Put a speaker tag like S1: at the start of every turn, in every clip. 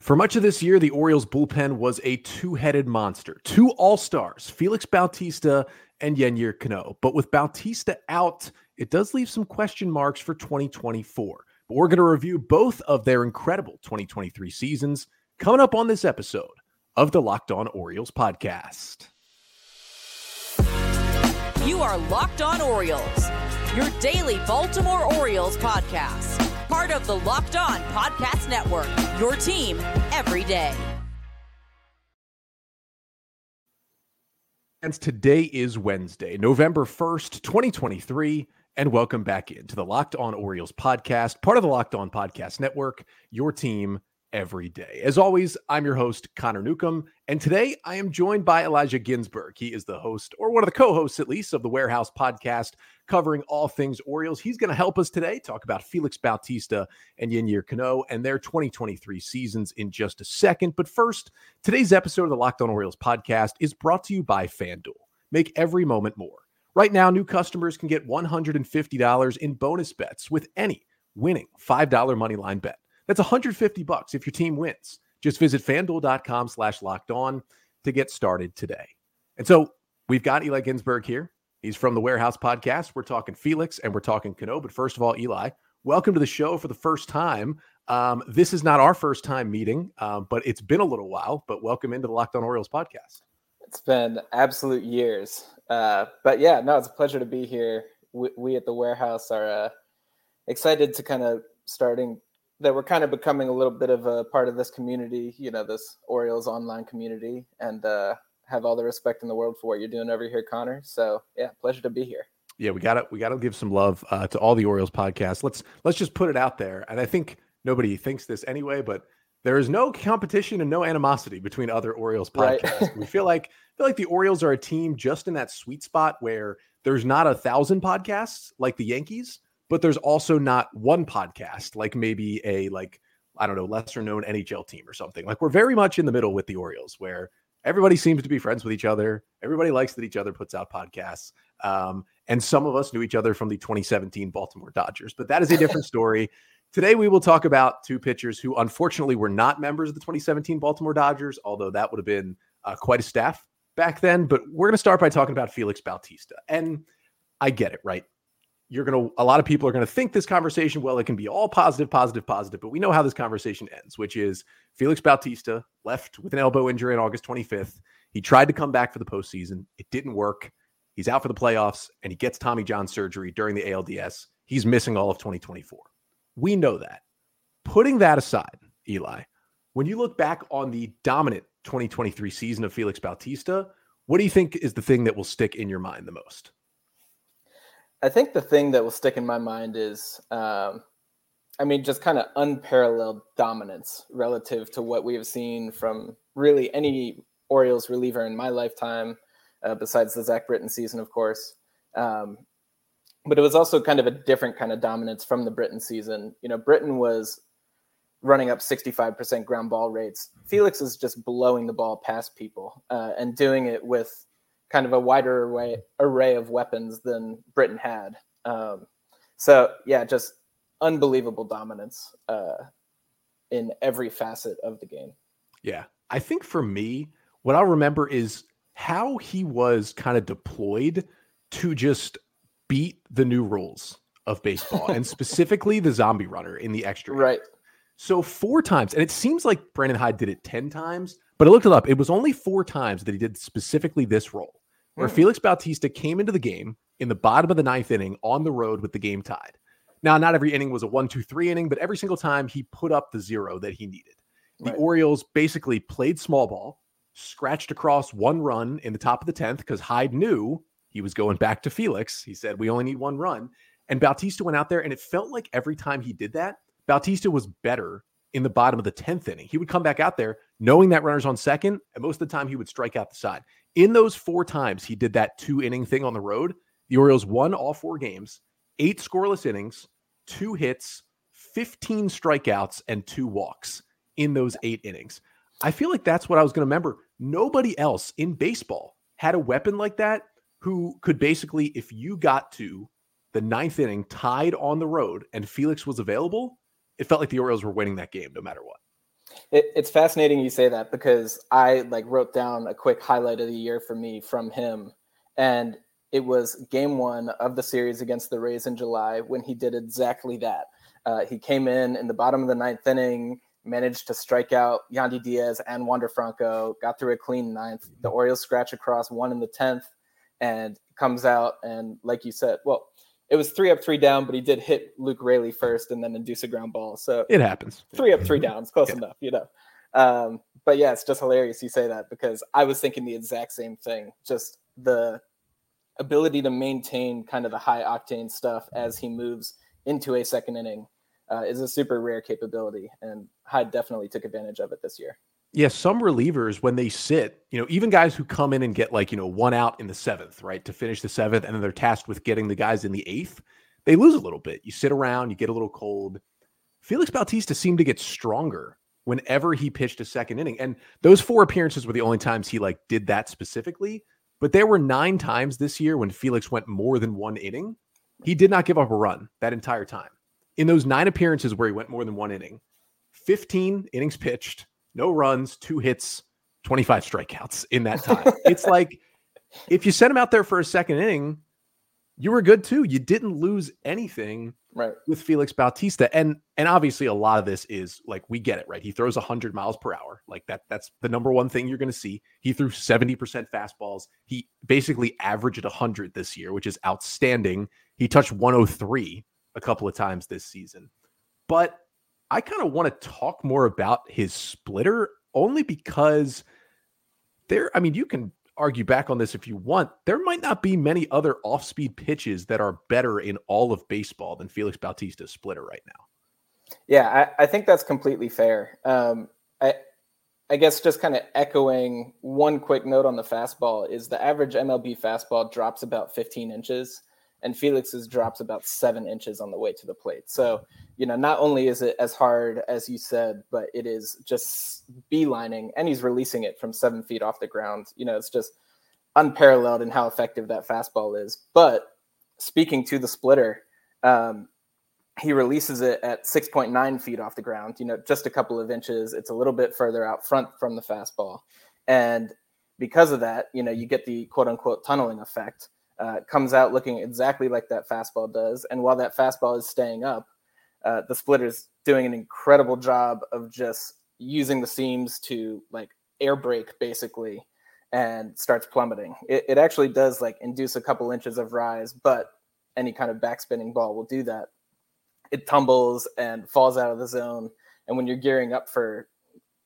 S1: For much of this year, the Orioles bullpen was a two headed monster. Two All Stars, Felix Bautista and Yennier Cano. But with Bautista out, it does leave some question marks for 2024. But we're going to review both of their incredible 2023 seasons coming up on this episode of the Locked On Orioles podcast.
S2: You are Locked On Orioles, your daily Baltimore Orioles podcast part of the Locked On Podcast Network. Your team every day.
S1: And today is Wednesday, November 1st, 2023. And welcome back into the Locked On Orioles podcast, part of the Locked On Podcast Network, your team every day. As always, I'm your host, Connor Newcomb, and today I am joined by Elijah Ginsburg. He is the host, or one of the co hosts at least, of the Warehouse podcast, covering all things Orioles. He's going to help us today talk about Felix Bautista and Yennier Cano and their 2023 seasons in just a second. But first, today's episode of the Locked On Orioles podcast is brought to you by FanDuel. Make every moment more. Right now, new customers can get $150 in bonus bets with any winning $5 money line bet. That's 150 bucks if your team wins. Just visit fanduel.com slash locked on to get started today. And so we've got Eli Ginsburg here. He's from the Warehouse Podcast. We're talking Felix and we're talking Cano. But first of all, Eli, welcome to the show for the first time. Um, this is not our first time meeting, um, but it's been a little while. But welcome into the Locked On Orioles podcast.
S3: It's been absolute years. Uh, but yeah, no, it's a pleasure to be here. We, we at the Warehouse are uh, excited to kind of starting that we're kind of becoming a little bit of a part of this community, you know, this Orioles online community, and uh, have all the respect in the world for what you're doing over here, Connor. So yeah, pleasure to be here.
S1: Yeah, we got to we got to give some love uh, to all the Orioles podcasts. Let's let's just put it out there, and I think nobody thinks this anyway, but there is no competition and no animosity between other Orioles podcasts. Right. we feel like feel like the Orioles are a team just in that sweet spot where there's not a thousand podcasts like the Yankees, but there's also not one podcast like maybe a like I don't know lesser known NHL team or something. Like we're very much in the middle with the Orioles where everybody seems to be friends with each other. Everybody likes that each other puts out podcasts. Um, and some of us knew each other from the 2017 Baltimore Dodgers, but that is a different story. Today, we will talk about two pitchers who unfortunately were not members of the 2017 Baltimore Dodgers, although that would have been uh, quite a staff back then. But we're going to start by talking about Felix Bautista. And I get it, right? You're going to a lot of people are going to think this conversation well it can be all positive positive positive but we know how this conversation ends which is felix bautista left with an elbow injury on august 25th he tried to come back for the postseason. It didn't work. He's out for the playoffs and he gets tommy john surgery during the alds he's missing all of 2024 we know that. Putting that aside eli when you look back on the dominant 2023 season of felix bautista what do you think is the thing that will stick in your mind the most
S3: I think the thing that will stick in my mind is, um, I mean, just kind of unparalleled dominance relative to what we have seen from really any Orioles reliever in my lifetime, uh, besides the Zach Britton season, of course. Um, but it was also kind of a different kind of dominance from the Britton season. You know, Britton was running up 65% ground ball rates. Felix is just blowing the ball past people uh, and doing it with kind of a wider array, array of weapons than Britton had. Um, so yeah, just unbelievable dominance uh, in every facet of the game.
S1: Yeah, I think for me, what I'll remember is how he was kind of deployed to just beat the new rules of baseball and specifically the zombie runner in the extra.
S3: Right.
S1: So four times, and it seems like Brandon Hyde did it 10 times, but I looked it up. It was only four times that he did specifically this role where mm. Felix Bautista came into the game in the bottom of the ninth inning on the road with the game tied. Now, not every inning was a one, two, three inning, but every single time he put up the zero that he needed. The right. Orioles basically played small ball, scratched across one run in the top of the 10th because Hyde knew he was going back to Felix. He said, We only need one run. And Bautista went out there, and it felt like every time he did that, Bautista was better in the bottom of the 10th inning. He would come back out there knowing that runner's on second, and most of the time he would strike out the side. In those four times he did that two inning thing on the road, the Orioles won all four games, eight scoreless innings, two hits, 15 strikeouts, and two walks in those eight innings. I feel like that's what I was going to remember. Nobody else in baseball had a weapon like that who could basically, if you got to the ninth inning tied on the road and Felix was available, it felt like the Orioles were winning that game no matter what.
S3: It, it's fascinating you say that because I like wrote down a quick highlight of the year for me from him, and it was game one of the series against the Rays in July when he did exactly that. Uh, he came in in the bottom of the ninth inning, managed to strike out Yandy Diaz and Wander Franco, got through a clean ninth. The Orioles scratch across one in the tenth, and comes out and, like you said, well, it was three up, three down, but he did hit Luke Raley first and then induce a ground ball. So
S1: it happens.
S3: Three up, three downs, close yeah. enough, you know. Um, but yeah, it's just hilarious you say that because I was thinking the exact same thing. Just the ability to maintain kind of the high octane stuff as he moves into a second inning uh, is a super rare capability, and Hyde definitely took advantage of it this year.
S1: Yeah, some relievers when they sit, you know, even guys who come in and get like, you know, one out in the seventh, right, to finish the seventh, and then they're tasked with getting the guys in the eighth, they lose a little bit. You sit around, you get a little cold. Felix Bautista seemed to get stronger whenever he pitched a second inning. And those four appearances were the only times he like did that specifically. But there were nine times this year when Felix went more than one inning. He did not give up a run that entire time. In those nine appearances where he went more than one inning, 15 innings pitched, no runs, two hits, 25 strikeouts in that time. it's like if you sent him out there for a second inning, you were good too. You didn't lose anything
S3: right.
S1: with Felix Bautista. And and obviously a lot of this is like we get it, right? He throws 100 miles per hour. Like that that's the number one thing you're going to see. He threw 70% fastballs. He basically averaged 100 this year, which is outstanding. He touched 103 a couple of times this season. But I kind of want to talk more about his splitter only because there, I mean, you can argue back on this if you want. There might not be many other off speed pitches that are better in all of baseball than Felix Bautista's splitter right now.
S3: Yeah, I, I think that's completely fair. Um, I, I guess just kind of echoing one quick note on the fastball is the average MLB fastball drops about 15 inches and Felix's drops about seven inches on the way to the plate. So, you know, not only is it as hard as you said, but it is just beelining, and he's releasing it from seven feet off the ground. You know, it's just unparalleled in how effective that fastball is. But speaking to the splitter, um, he releases it at 6.9 feet off the ground, you know, just a couple of inches. It's a little bit further out front from the fastball. And because of that, you know, you get the quote unquote tunneling effect uh, comes out looking exactly like that fastball does. And while that fastball is staying up, uh, the splitter's doing an incredible job of just using the seams to like air brake basically and starts plummeting. It, it actually does like induce a couple inches of rise, but any kind of backspinning ball will do that. It tumbles and falls out of the zone. And when you're gearing up for,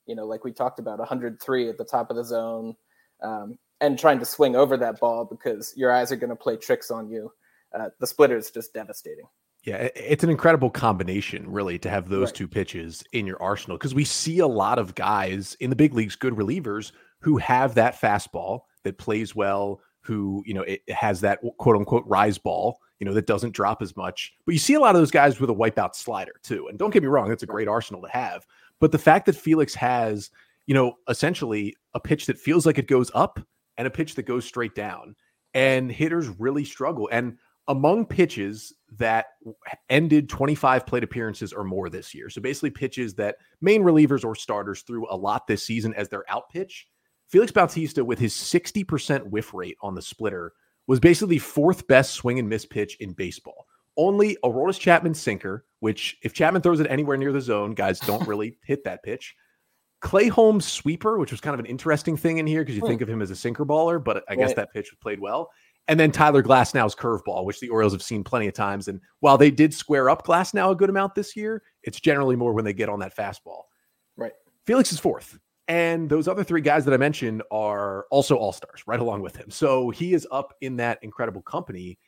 S3: you know, like we talked about 103 at the top of the zone, um, and trying to swing over that ball because your eyes are going to play tricks on you. Uh, the splitter is just devastating.
S1: Yeah, it's an incredible combination, really, to have those right. two pitches in your arsenal because we see a lot of guys in the big leagues, good relievers, who have that fastball that plays well, who, you know, it has that quote unquote rise ball, you know, that doesn't drop as much. But you see a lot of those guys with a wipeout slider, too. And don't get me wrong, it's a great arsenal to have. But the fact that Felix has, you know, essentially a pitch that feels like it goes up and a pitch that goes straight down. And hitters really struggle. And among pitches that ended 25 plate appearances or more this year, so basically pitches that main relievers or starters threw a lot this season as their out pitch, Felix Bautista, with his 60% whiff rate on the splitter, was basically the fourth best swing and miss pitch in baseball. Only Aroldis Chapman sinker, which if Chapman throws it anywhere near the zone, guys don't really hit that pitch. Clay Holmes sweeper, which was kind of an interesting thing in here because you hmm. think of him as a sinker baller, but I guess that pitch was played well. And then Tyler Glasnow's curveball, which the Orioles have seen plenty of times. And while they did square up Glasnow a good amount this year, it's generally more when they get on that fastball.
S3: Right.
S1: Felix is fourth. And those other three guys that I mentioned are also all stars right along with him. So he is up in that incredible company.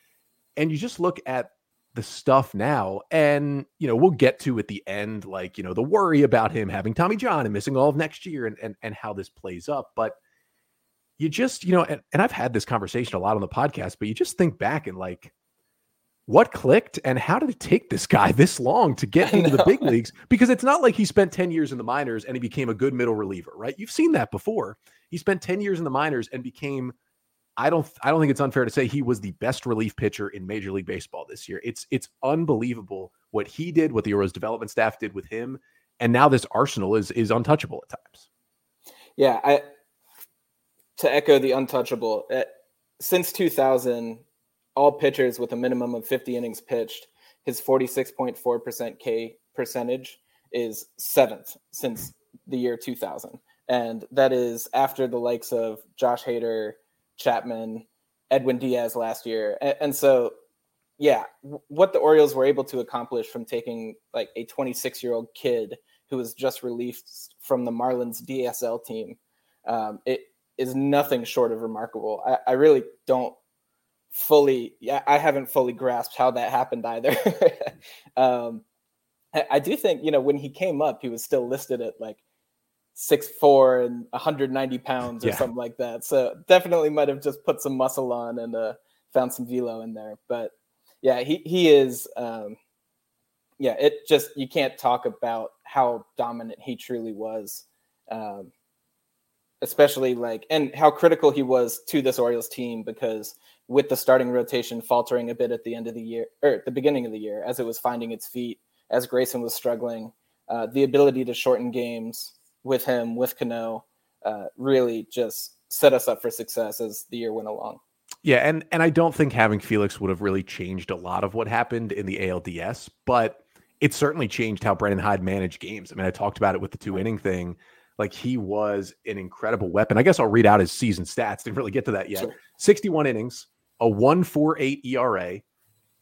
S1: And you just look at the stuff now. And, you know, we'll get to at the end, like, you know, the worry about him having Tommy John and missing all of next year and, and, and how this plays up. But you just, you know, and, and I've had this conversation a lot on the podcast, but you just think back and like, what clicked and how did it take this guy this long to get into the big leagues? Because it's not like he spent 10 years in the minors and he became a good middle reliever, right? You've seen that before. He spent 10 years in the minors and became I don't I don't think it's unfair to say he was the best relief pitcher in Major League Baseball this year. It's it's unbelievable what he did, what the Orioles development staff did with him, and now this arsenal is is untouchable at times.
S3: Yeah, I to echo the untouchable. Uh, since 2000, all pitchers with a minimum of 50 innings pitched, his 46.4% K percentage is seventh since the year 2000. And that is after the likes of Josh Hader, Chapman, Edwin Diaz last year. And, and so, yeah, what the Orioles were able to accomplish from taking like a 26 year old kid who was just released from the Marlins DSL team, um, it is nothing short of remarkable. I, I really don't fully, yeah, I haven't fully grasped how that happened either. um, I, I do think, you know, when he came up, he was still listed at like six four and 190 pounds or yeah. something like that. So definitely might have just put some muscle on and uh, found some velo in there. But yeah, he he is. Um, yeah, it just you can't talk about how dominant he truly was, um, especially like and how critical he was to this Orioles team because with the starting rotation faltering a bit at the end of the year or at the beginning of the year as it was finding its feet, as Grayson was struggling, uh, the ability to shorten games with him, with Cano, uh, really just set us up for success as the year went along.
S1: Yeah, and and I don't think having Felix would have really changed a lot of what happened in the ALDS, but it certainly changed how Brandon Hyde managed games. I mean, I talked about it with the two inning thing. Like he was an incredible weapon. I guess I'll read out his season stats. Didn't really get to that yet. Sure. 61 innings, a 148 ERA,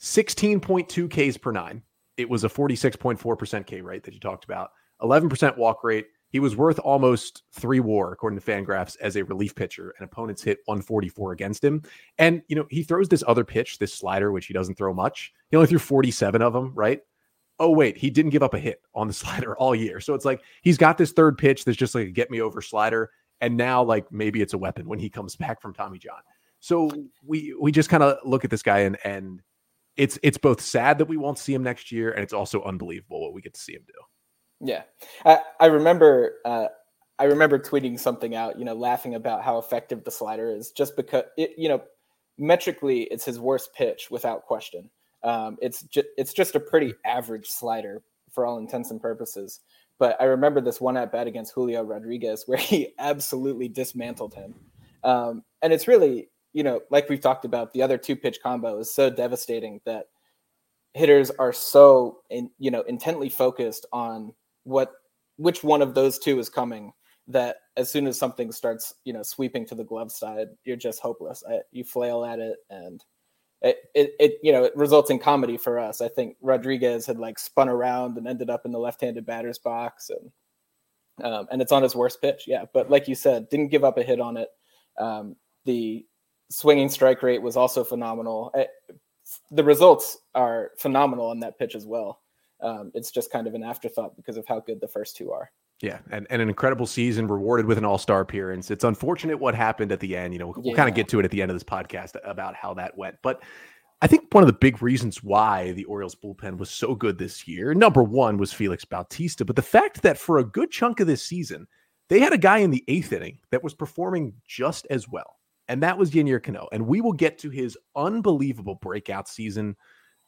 S1: 16.2 Ks per nine. It was a 46.4% K rate that you talked about, 11% walk rate, he was worth almost three war, according to Fangraphs, as a relief pitcher, and opponents hit 144 against him. And, you know, he throws this other pitch, this slider, which he doesn't throw much. He only threw 47 of them, right? Oh, wait, he didn't give up a hit on the slider all year. So it's like he's got this third pitch that's just like a get me over slider. And now, like, maybe it's a weapon when he comes back from Tommy John. So we we just kind of look at this guy and and it's it's both sad that we won't see him next year, and it's also unbelievable what we get to see him do.
S3: Yeah, I, I remember. Uh, I remember tweeting something out, you know, laughing about how effective the slider is, just because it, you know, metrically, it's his worst pitch without question. Um, it's it's just a pretty average slider for all intents and purposes. But I remember this one at bat against Julio Rodriguez where he absolutely dismantled him. Um, and it's really, you know, like we've talked about, the other two pitch combo is so devastating that hitters are so, in, you know, intently focused on what which one of those two is coming that as soon as something starts you know sweeping to the glove side you're just hopeless. I, you flail at it and it, it, it you know it results in comedy for us. I think rodriguez had like spun around and ended up in the left-handed batter's box and um, and it's on his worst pitch. Yeah but like you said didn't give up a hit on it. Um, the swinging strike rate was also phenomenal. The results are phenomenal on that pitch as well um, it's just kind of an afterthought because of how good the first two are.
S1: Yeah, and, and an incredible season rewarded with an all star appearance. It's unfortunate what happened at the end. You know, we'll, yeah. we'll kind of get to it at the end of this podcast about how that went. But I think one of the big reasons why the Orioles bullpen was so good this year, number one was Felix Bautista, but the fact that for a good chunk of this season, they had a guy in the eighth inning that was performing just as well. And that was Yennier Cano. And we will get to his unbelievable breakout season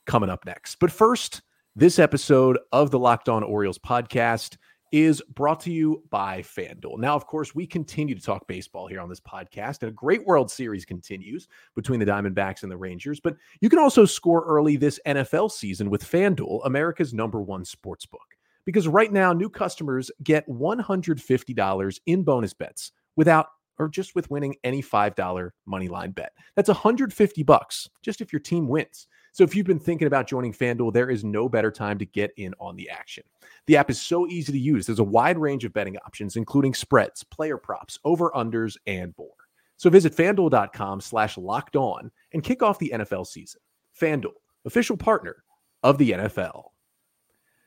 S1: coming up next. But first, this episode of the Locked On Orioles podcast is brought to you by FanDuel. Now, of course, we continue to talk baseball here on this podcast, and a great World Series continues between the Diamondbacks and the Rangers. But you can also score early this NFL season with FanDuel, America's number one sports book. Because right now, new customers get $150 in bonus bets without or just with winning any $5 money line bet. That's 150 bucks just if your team wins. So if you've been thinking about joining FanDuel, there is no better time to get in on the action. The app is so easy to use. There's a wide range of betting options, including spreads, player props, over-unders, and more. So visit fanduel.com slash locked on and kick off the NFL season. FanDuel, official partner of the NFL.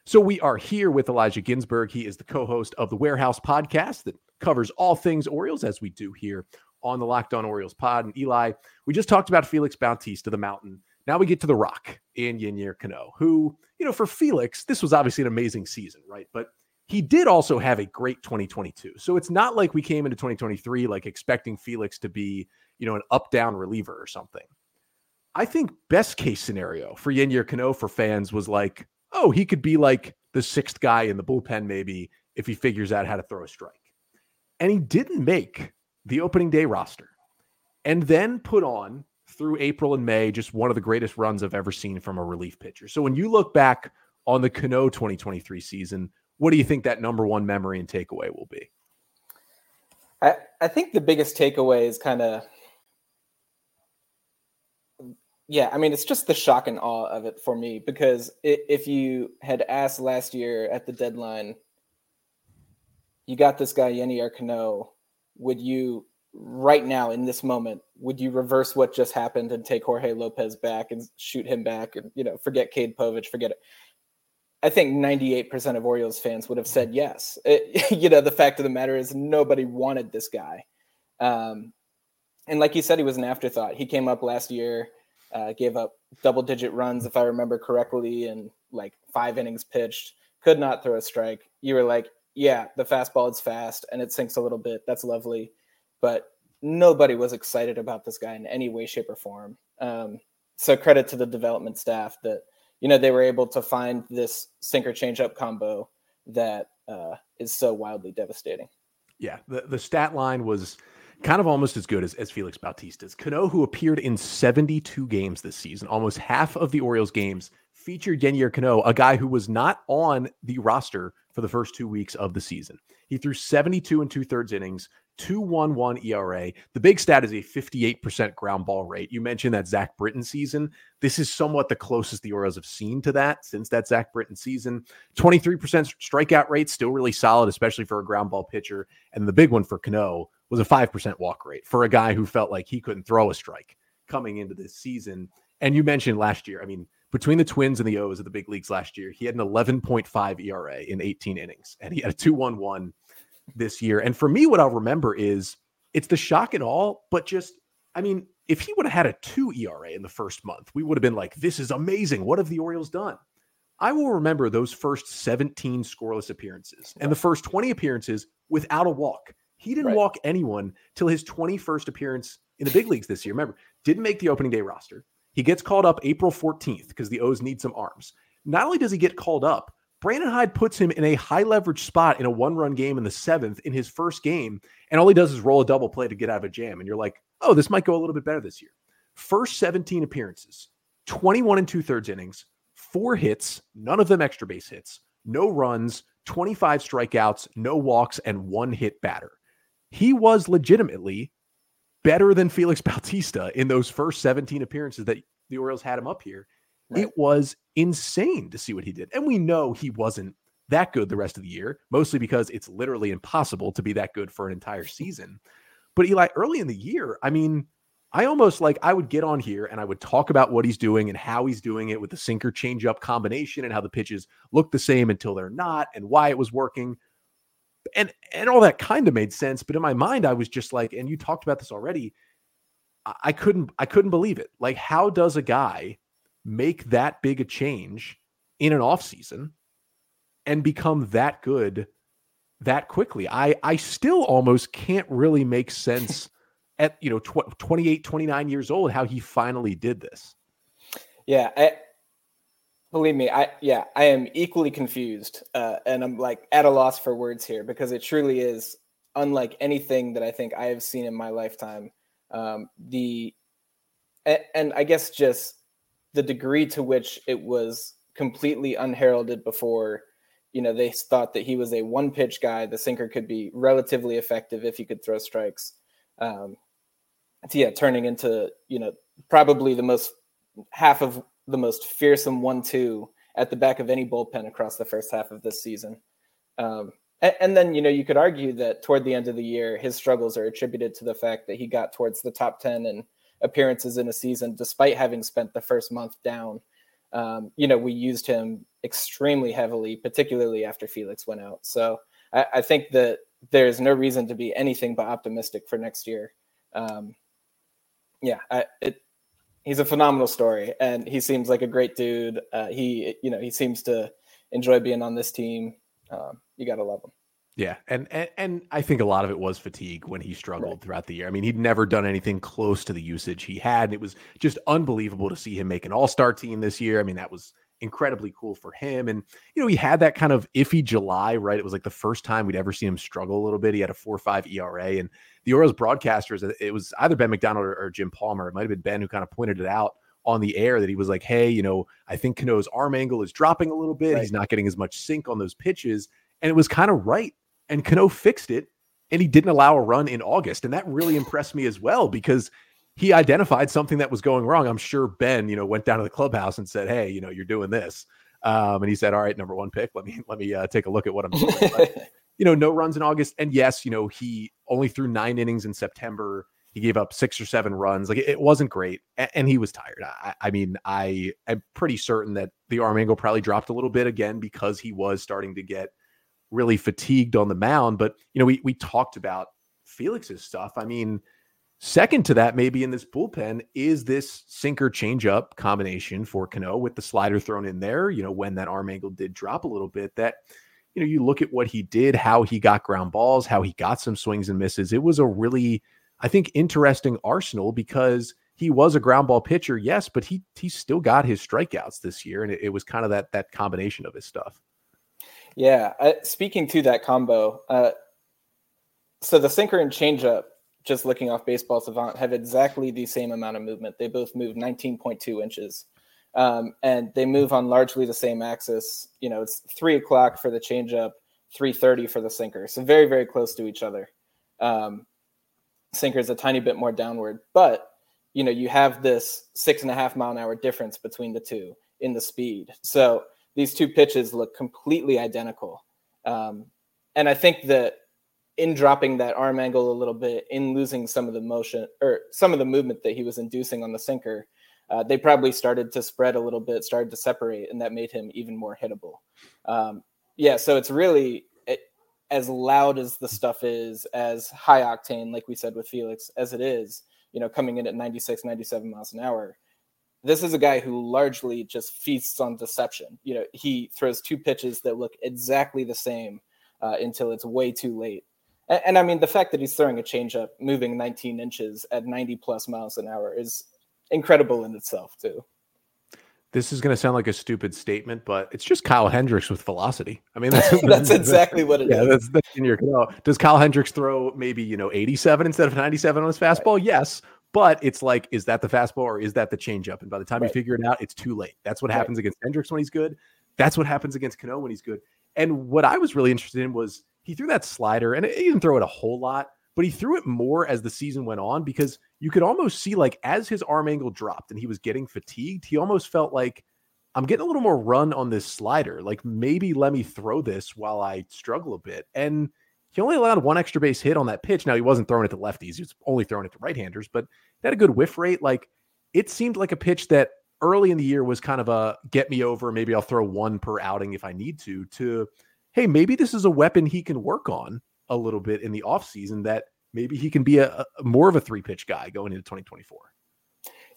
S1: So we are here with Elijah Ginsburg. He is the co-host of the Warehouse podcast that covers all things Orioles, as we do here on the Locked On Orioles pod. And Eli, we just talked about Felix Bautista, the mountain now we get to The Rock in Yennier Cano, who, you know, for Felix, this was obviously an amazing season, right? But he did also have a great 2022. So it's not like we came into 2023 like expecting Felix to be, you know, an up down reliever or something. I think best case scenario for Yennier Cano for fans was like, oh, he could be like the sixth guy in the bullpen, maybe if he figures out how to throw a strike. And he didn't make the opening day roster and then put on through April and May just one of the greatest runs I've ever seen from a relief pitcher. So when you look back on the Cano 2023 season, what do you think that number one memory and takeaway will be?
S3: I, I think the biggest takeaway is kind of yeah, I mean, it's just the shock and awe of it for me because if you had asked last year at the deadline, you got this guy Yennier Cano, would you right now in this moment would you reverse what just happened and take Jorge Lopez back and shoot him back and you know forget Cade Povich, forget it? I think 98% of Orioles fans would have said yes. It, you know, the fact of the matter is nobody wanted this guy. Um, and like you said, he was an afterthought. He came up last year uh, gave up double digit runs, if I remember correctly, and like five innings pitched. Could not throw a strike. You were like, yeah, the fastball is fast and it sinks a little bit. That's lovely. But nobody was excited about this guy in any way, shape, or form. Um, so credit to the development staff that, you know, they were able to find this sinker changeup combo that uh, is so wildly devastating.
S1: Yeah. The, the stat line was kind of almost as good as, as Felix Bautista's. Cano, who appeared in 72 games this season, almost half of the Orioles games featured Yennier Cano, a guy who was not on the roster for the first two weeks of the season. He threw 72 and two thirds innings, 2.11 ERA. The big stat is a 58% ground ball rate. You mentioned that Zach Britton season. This is somewhat the closest the Orioles have seen to that since that Zach Britton season. 23% strikeout rate, still really solid, especially for a ground ball pitcher. And the big one for Cano was a 5% walk rate for a guy who felt like he couldn't throw a strike coming into this season. And you mentioned last year, I mean, between the Twins and the O's of the big leagues last year, he had an 11.5 ERA in 18 innings, and he had a 2-1-1 this year. And for me, what I'll remember is it's the shock and all, but just, I mean, if he would have had a two ERA in the first month, we would have been like, this is amazing. What have the Orioles done? I will remember those first 17 scoreless appearances and the first 20 appearances without a walk. He didn't right. walk anyone till his 21st appearance in the big leagues this year. Remember, didn't make the opening day roster. He gets called up April 14th because the O's need some arms. Not only does he get called up, Brandon Hyde puts him in a high leverage spot in a one run game in the seventh in his first game. And all he does is roll a double play to get out of a jam. And you're like, oh, this might go a little bit better this year. First 17 appearances, 21 and two thirds innings, four hits, none of them extra base hits, no runs, 25 strikeouts, no walks, and one hit batter he was legitimately better than Felix Bautista in those first 17 appearances that the Orioles had him up here. Right. It was insane to see what he did. And we know he wasn't that good the rest of the year, mostly because it's literally impossible to be that good for an entire season. But Eli, early in the year, I mean, I almost like I would get on here and I would talk about what he's doing and how he's doing it with the sinker changeup combination and how the pitches look the same until they're not and why it was working and and all that kind of made sense but in my mind i was just like and you talked about this already i couldn't i couldn't believe it. Like how does a guy make that big a change in an off season and become that good that quickly? I i still almost can't really make sense at you know tw- 28 29 years old how he finally did this.
S3: Yeah I, Believe me, I yeah, I am equally confused, uh, and I'm like at a loss for words here because it truly is unlike anything that I think I have seen in my lifetime. Um, the and, I guess just the degree to which it was completely unheralded before. You know, they thought that he was a one pitch guy. The sinker could be relatively effective if he could throw strikes. Um, yeah, turning into you know probably the most half of the most fearsome one-two at the back of any bullpen across the first half of this season. Um, and, and, then you know you could argue that toward the end of the year, his struggles are attributed to the fact that he got towards the top ten in appearances in a season, despite having spent the first month down. Um, you know, we used him extremely heavily, particularly after Felix went out. So I, I think that there's no reason to be anything but optimistic for next year. Um, yeah, I, it, he's a phenomenal story, and he seems like a great dude. Uh, he, you know, he seems to enjoy being on this team. Um, you got to love him.
S1: Yeah, and, and, and I think a lot of it was fatigue when he struggled right. throughout the year. I mean, he'd never done anything close to the usage he had, and it was just unbelievable to see him make an All Star team this year. I mean, that was incredibly cool for him. And, you know, he had that kind of iffy July, right? It was like the first time we'd ever seen him struggle a little bit. He had a 4 5 ERA. And the Orioles broadcasters, it was either Ben McDonald or, or Jim Palmer. It might have been Ben who kind of pointed it out on the air that he was like, hey, you know, I think Cano's arm angle is dropping a little bit. Right. He's not getting as much sink on those pitches. And it was kind of right. And Cano fixed it and he didn't allow a run in August. And that really impressed me as well because he identified something that was going wrong. I'm sure Ben, you know, went down to the clubhouse and said, "Hey, you know, you're doing this," um, and he said, "All right, number one pick. Let me let me uh, take a look at what I'm doing." but, you know, no runs in August, and yes, you know, he only threw nine innings in September. He gave up six or seven runs. Like it, wasn't great, and, and, he was tired. I, I mean, I am pretty certain that the arm angle probably dropped a little bit again because he was starting to get really fatigued on the mound. But you know, we we talked about Felix's stuff. I mean Second to that, maybe in this bullpen, is this sinker changeup combination for Cano with the slider thrown in there. You know, when that arm angle did drop a little bit, that, you know, you look at what he did, how he got ground balls, how he got some swings and misses. It was a really, I think, interesting arsenal because he was a ground ball pitcher, yes, but he he still got his strikeouts this year, and it, it was kind of that that combination of his stuff.
S3: Yeah, speaking to that combo, uh, so the sinker and changeup just looking off Baseball Savant, have exactly the same amount of movement. They both move 19.2 inches. Um, and they move on largely the same axis. You know, it's three o'clock for the changeup, 330 for the sinker. So very, very close to each other. Um, sinker is a tiny bit more downward, but you know, you have this six and a half mile an hour difference between the two in the speed. So these two pitches look completely identical. Um, and I think that in dropping that arm angle a little bit, in losing some of the motion or some of the movement that he was inducing on the sinker, uh, they probably started to spread a little bit, started to separate, and that made him even more hittable. Um, yeah, so it's really it, as loud as the stuff is, as high octane, like we said with Felix, as it is, you know, coming in at 96, 97 miles an hour. This is a guy who largely just feasts on deception. You know, he throws two pitches that look exactly the same uh, until it's way too late and, and, I mean, the fact that he's throwing a changeup, moving 19 inches at 90 plus miles an hour is incredible in itself, too.
S1: This is going to sound like a stupid statement, but it's just Kyle Hendricks with velocity. I mean,
S3: that's, that's exactly what it
S1: yeah,
S3: is.
S1: That's, that's in your Does Kyle Hendricks throw maybe you know 87 instead of 97 on his fastball? Right. Yes, but it's like, is that the fastball or is that the changeup? And by the time right. you figure it out, it's too late. That's what happens right. against Hendricks when he's good. That's what happens against Cano when he's good. And what I was really interested in was he threw that slider and he didn't throw it a whole lot, but he threw it more as the season went on because you could almost see like as his arm angle dropped and he was getting fatigued, he almost felt like I'm getting a little more run on this slider. Like maybe let me throw this while I struggle a bit. And he only allowed one extra base hit on that pitch. Now he wasn't throwing it to lefties; he was only throwing it to right-handers, but he had a good whiff rate. Like it seemed like a pitch that early in the year was kind of a get me over. Maybe I'll throw one per outing if I need to. To hey, maybe this is a weapon he can work on a little bit in the offseason that maybe he can be a, a more of a three pitch guy going into 2024.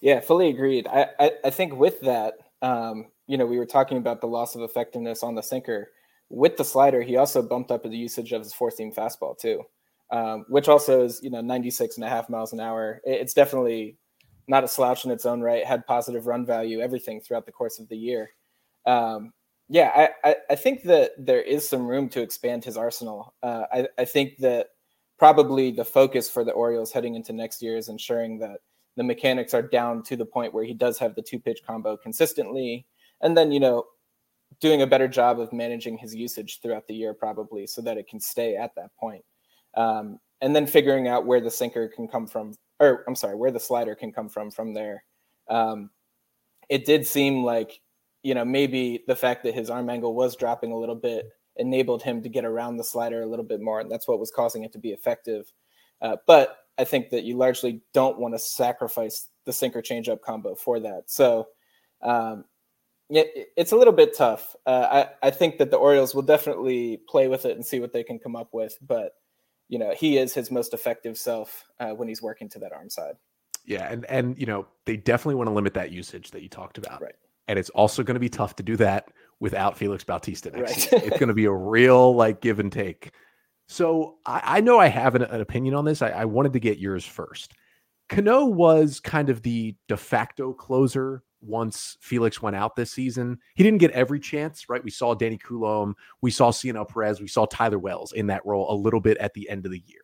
S3: Yeah, fully agreed. I, I, I think with that, um, you know, we were talking about the loss of effectiveness on the sinker. With the slider, he also bumped up the usage of his four seam fastball too, um, which also is, you know, 96 and a half miles an hour. It's definitely not a slouch in its own right, had positive run value, everything throughout the course of the year. Um, yeah, I, I, I, think that there is some room to expand his arsenal. Uh, I, I think that probably the focus for the Orioles heading into next year is ensuring that the mechanics are down to the point where he does have the two pitch combo consistently. And then, you know, doing a better job of managing his usage throughout the year, probably, so that it can stay at that point. Um, and then figuring out where the sinker can come from, or I'm sorry, where the slider can come from from there. Um, it did seem like you know, maybe the fact that his arm angle was dropping a little bit enabled him to get around the slider a little bit more, and that's what was causing it to be effective. Uh, but I think that you largely don't want to sacrifice the sinker changeup combo for that. So um, it, it's a little bit tough. Uh, I, I think that the Orioles will definitely play with it and see what they can come up with. But you know, he is his most effective self uh, when he's working to that arm side.
S1: Yeah, and and you know they definitely want to limit that usage that you talked about.
S3: Right
S1: and it's also going to be tough to do that without Felix Bautista next right. it's going to be a real like give and take. So I, I know I have an, an opinion on this. I, I, wanted to get yours first. Cano was kind of the de facto closer once Felix went out this season. He didn't get every chance, right? We saw Danny Coulombe, we saw Cionel Perez, we saw Tyler Wells in that role a little bit at the end of the year.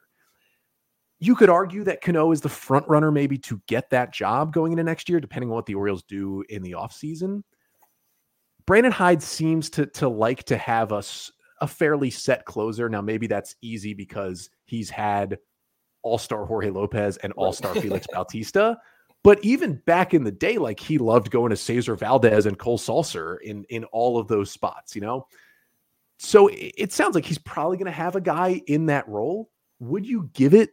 S1: You could argue that Cano is the front runner maybe to get that job going into next year, depending on what the Orioles do in the offseason. Brandon Hyde seems to to like to have us a, a fairly set closer. Now, maybe that's easy because he's had all-star Jorge Lopez and all-star Felix Bautista. But even back in the day, like he loved going to Cesar Valdez and Cole Sulser in in all of those spots, you know. So it, it sounds like he's probably going to have a guy in that role. Would you give it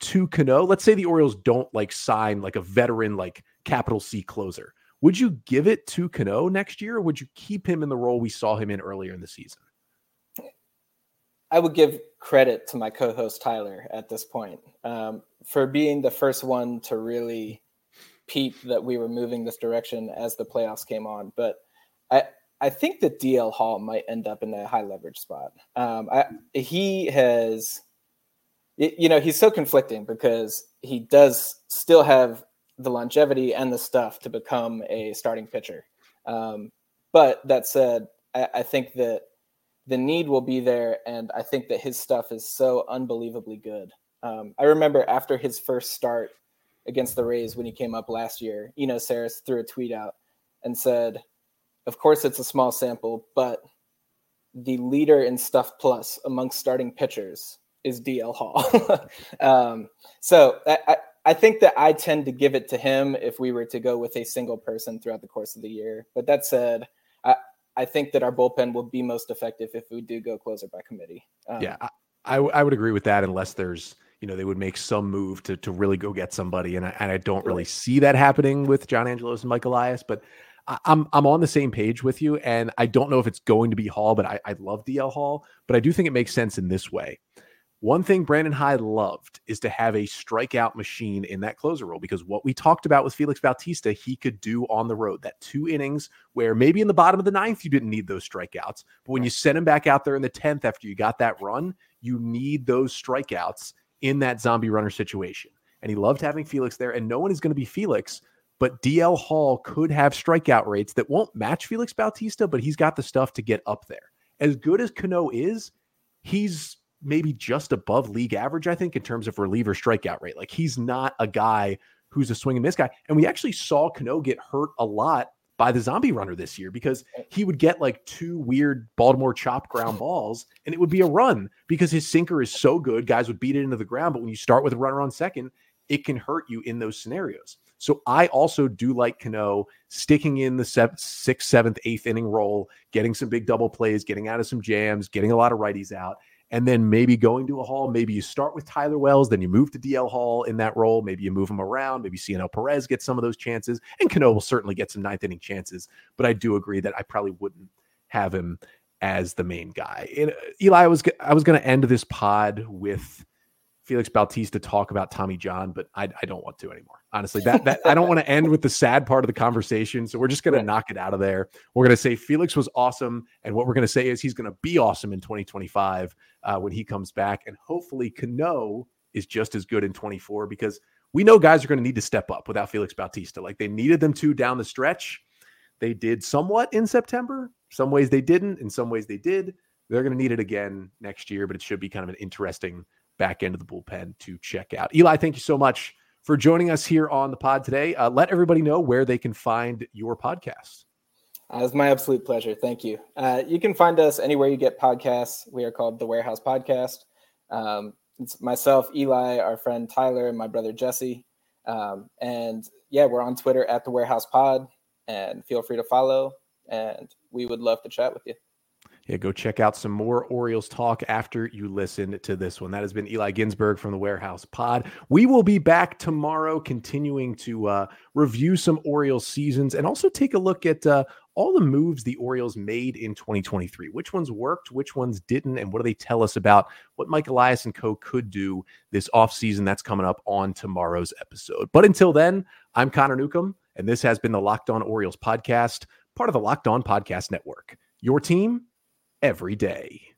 S1: to Cano? Let's say the Orioles don't like sign like a veteran, like capital C closer. Would you give it to Cano next year, or would you keep him in the role we saw him in earlier in the season?
S3: I would give credit to my co-host Tyler at this point um, for being the first one to really peep that we were moving this direction as the playoffs came on. But I I think that DL Hall might end up in a high leverage spot. Um, I, he has, you know, he's so conflicting because he does still have the longevity and the stuff to become a starting pitcher. Um, but that said, I, I think that the need will be there, and I think that his stuff is so unbelievably good. Um, I remember after his first start against the Rays when he came up last year, Eno Sarris threw a tweet out and said, "Of course, it's a small sample, but the leader in stuff plus amongst starting pitchers is DL Hall." um, so I think that I tend to give it to him if we were to go with a single person throughout the course of the year. But that said, I, I think that our bullpen will be most effective if we do go closer by committee.
S1: Um, yeah, I, I would agree with that unless there's you know they would make some move to to really go get somebody, and I, and I don't really see that happening with John Angelos and Mike Elias, but. I'm I'm on the same page with you, and I don't know if it's going to be Hall, but I, I love DL Hall. But I do think it makes sense in this way. One thing Brandon Hyde loved is to have a strikeout machine in that closer role because what we talked about with Felix Bautista, he could do on the road. That two innings where maybe in the bottom of the ninth, you didn't need those strikeouts. But when you send him back out there in the 10th after you got that run, you need those strikeouts in that zombie runner situation. And he loved having Felix there. And no one is going to be Felix, but DL Hall could have strikeout rates that won't match Felix Bautista, but he's got the stuff to get up there. As good as Cano is, he's maybe just above league average, I think, in terms of reliever strikeout rate. Like he's not a guy who's a swing and miss guy. And we actually saw Cano get hurt a lot by the zombie runner this year because he would get like two weird Baltimore chop ground balls and it would be a run because his sinker is so good. Guys would beat it into the ground. But when you start with a runner on second, it can hurt you in those scenarios. So I also do like Cano sticking in the seventh, sixth, seventh, eighth inning role, getting some big double plays, getting out of some jams, getting a lot of righties out and then maybe going to a Hall. Maybe you start with Tyler Wells, then you move to DL Hall in that role. Maybe you move him around. Maybe Cionel Perez gets some of those chances, and Cano will certainly get some ninth inning chances. But I do agree that I probably wouldn't have him as the main guy. And uh, Eli, I was I was going to end this pod with Felix Bautista talk about Tommy John, but I, I don't want to anymore. Honestly, that, that I don't want to end with the sad part of the conversation. So we're just going to knock it out of there. We're going to say Felix was awesome, and what we're going to say is he's going to be awesome in 2025 uh, when he comes back, and hopefully Cano is just as good in 24 because we know guys are going to need to step up without Felix Bautista. Like they needed them to down the stretch. They did somewhat in September. Some ways they didn't. In some ways they did. They're going to need it again next year, but it should be kind of an interesting back of the bullpen to check out. Eli, thank you so much for joining us here on the pod today. Uh, let everybody know where they can find your podcast.
S3: Uh, it's my absolute pleasure. Thank you. Uh, you can find us anywhere you get podcasts. We are called the Warehouse Podcast. Um, it's myself, Eli, our friend Tyler, and my brother Jesse. Um, and yeah, we're on Twitter at the Warehouse Pod, and feel free to follow. And we would love to chat with you
S1: yeah, go check out some more Orioles talk after you listen to this one. That has been Eli Ginsburg from the Warehouse Pod. We will be back tomorrow, continuing to uh, review some Orioles seasons and also take a look at uh, all the moves the Orioles made in 2023. Which ones worked, which ones didn't, and what do they tell us about what Mike Elias and co could do this offseason? That's coming up on tomorrow's episode. But until then, I'm Connor Newcomb, and this has been the Locked On Orioles podcast, part of the Locked On Podcast Network. Your team every day.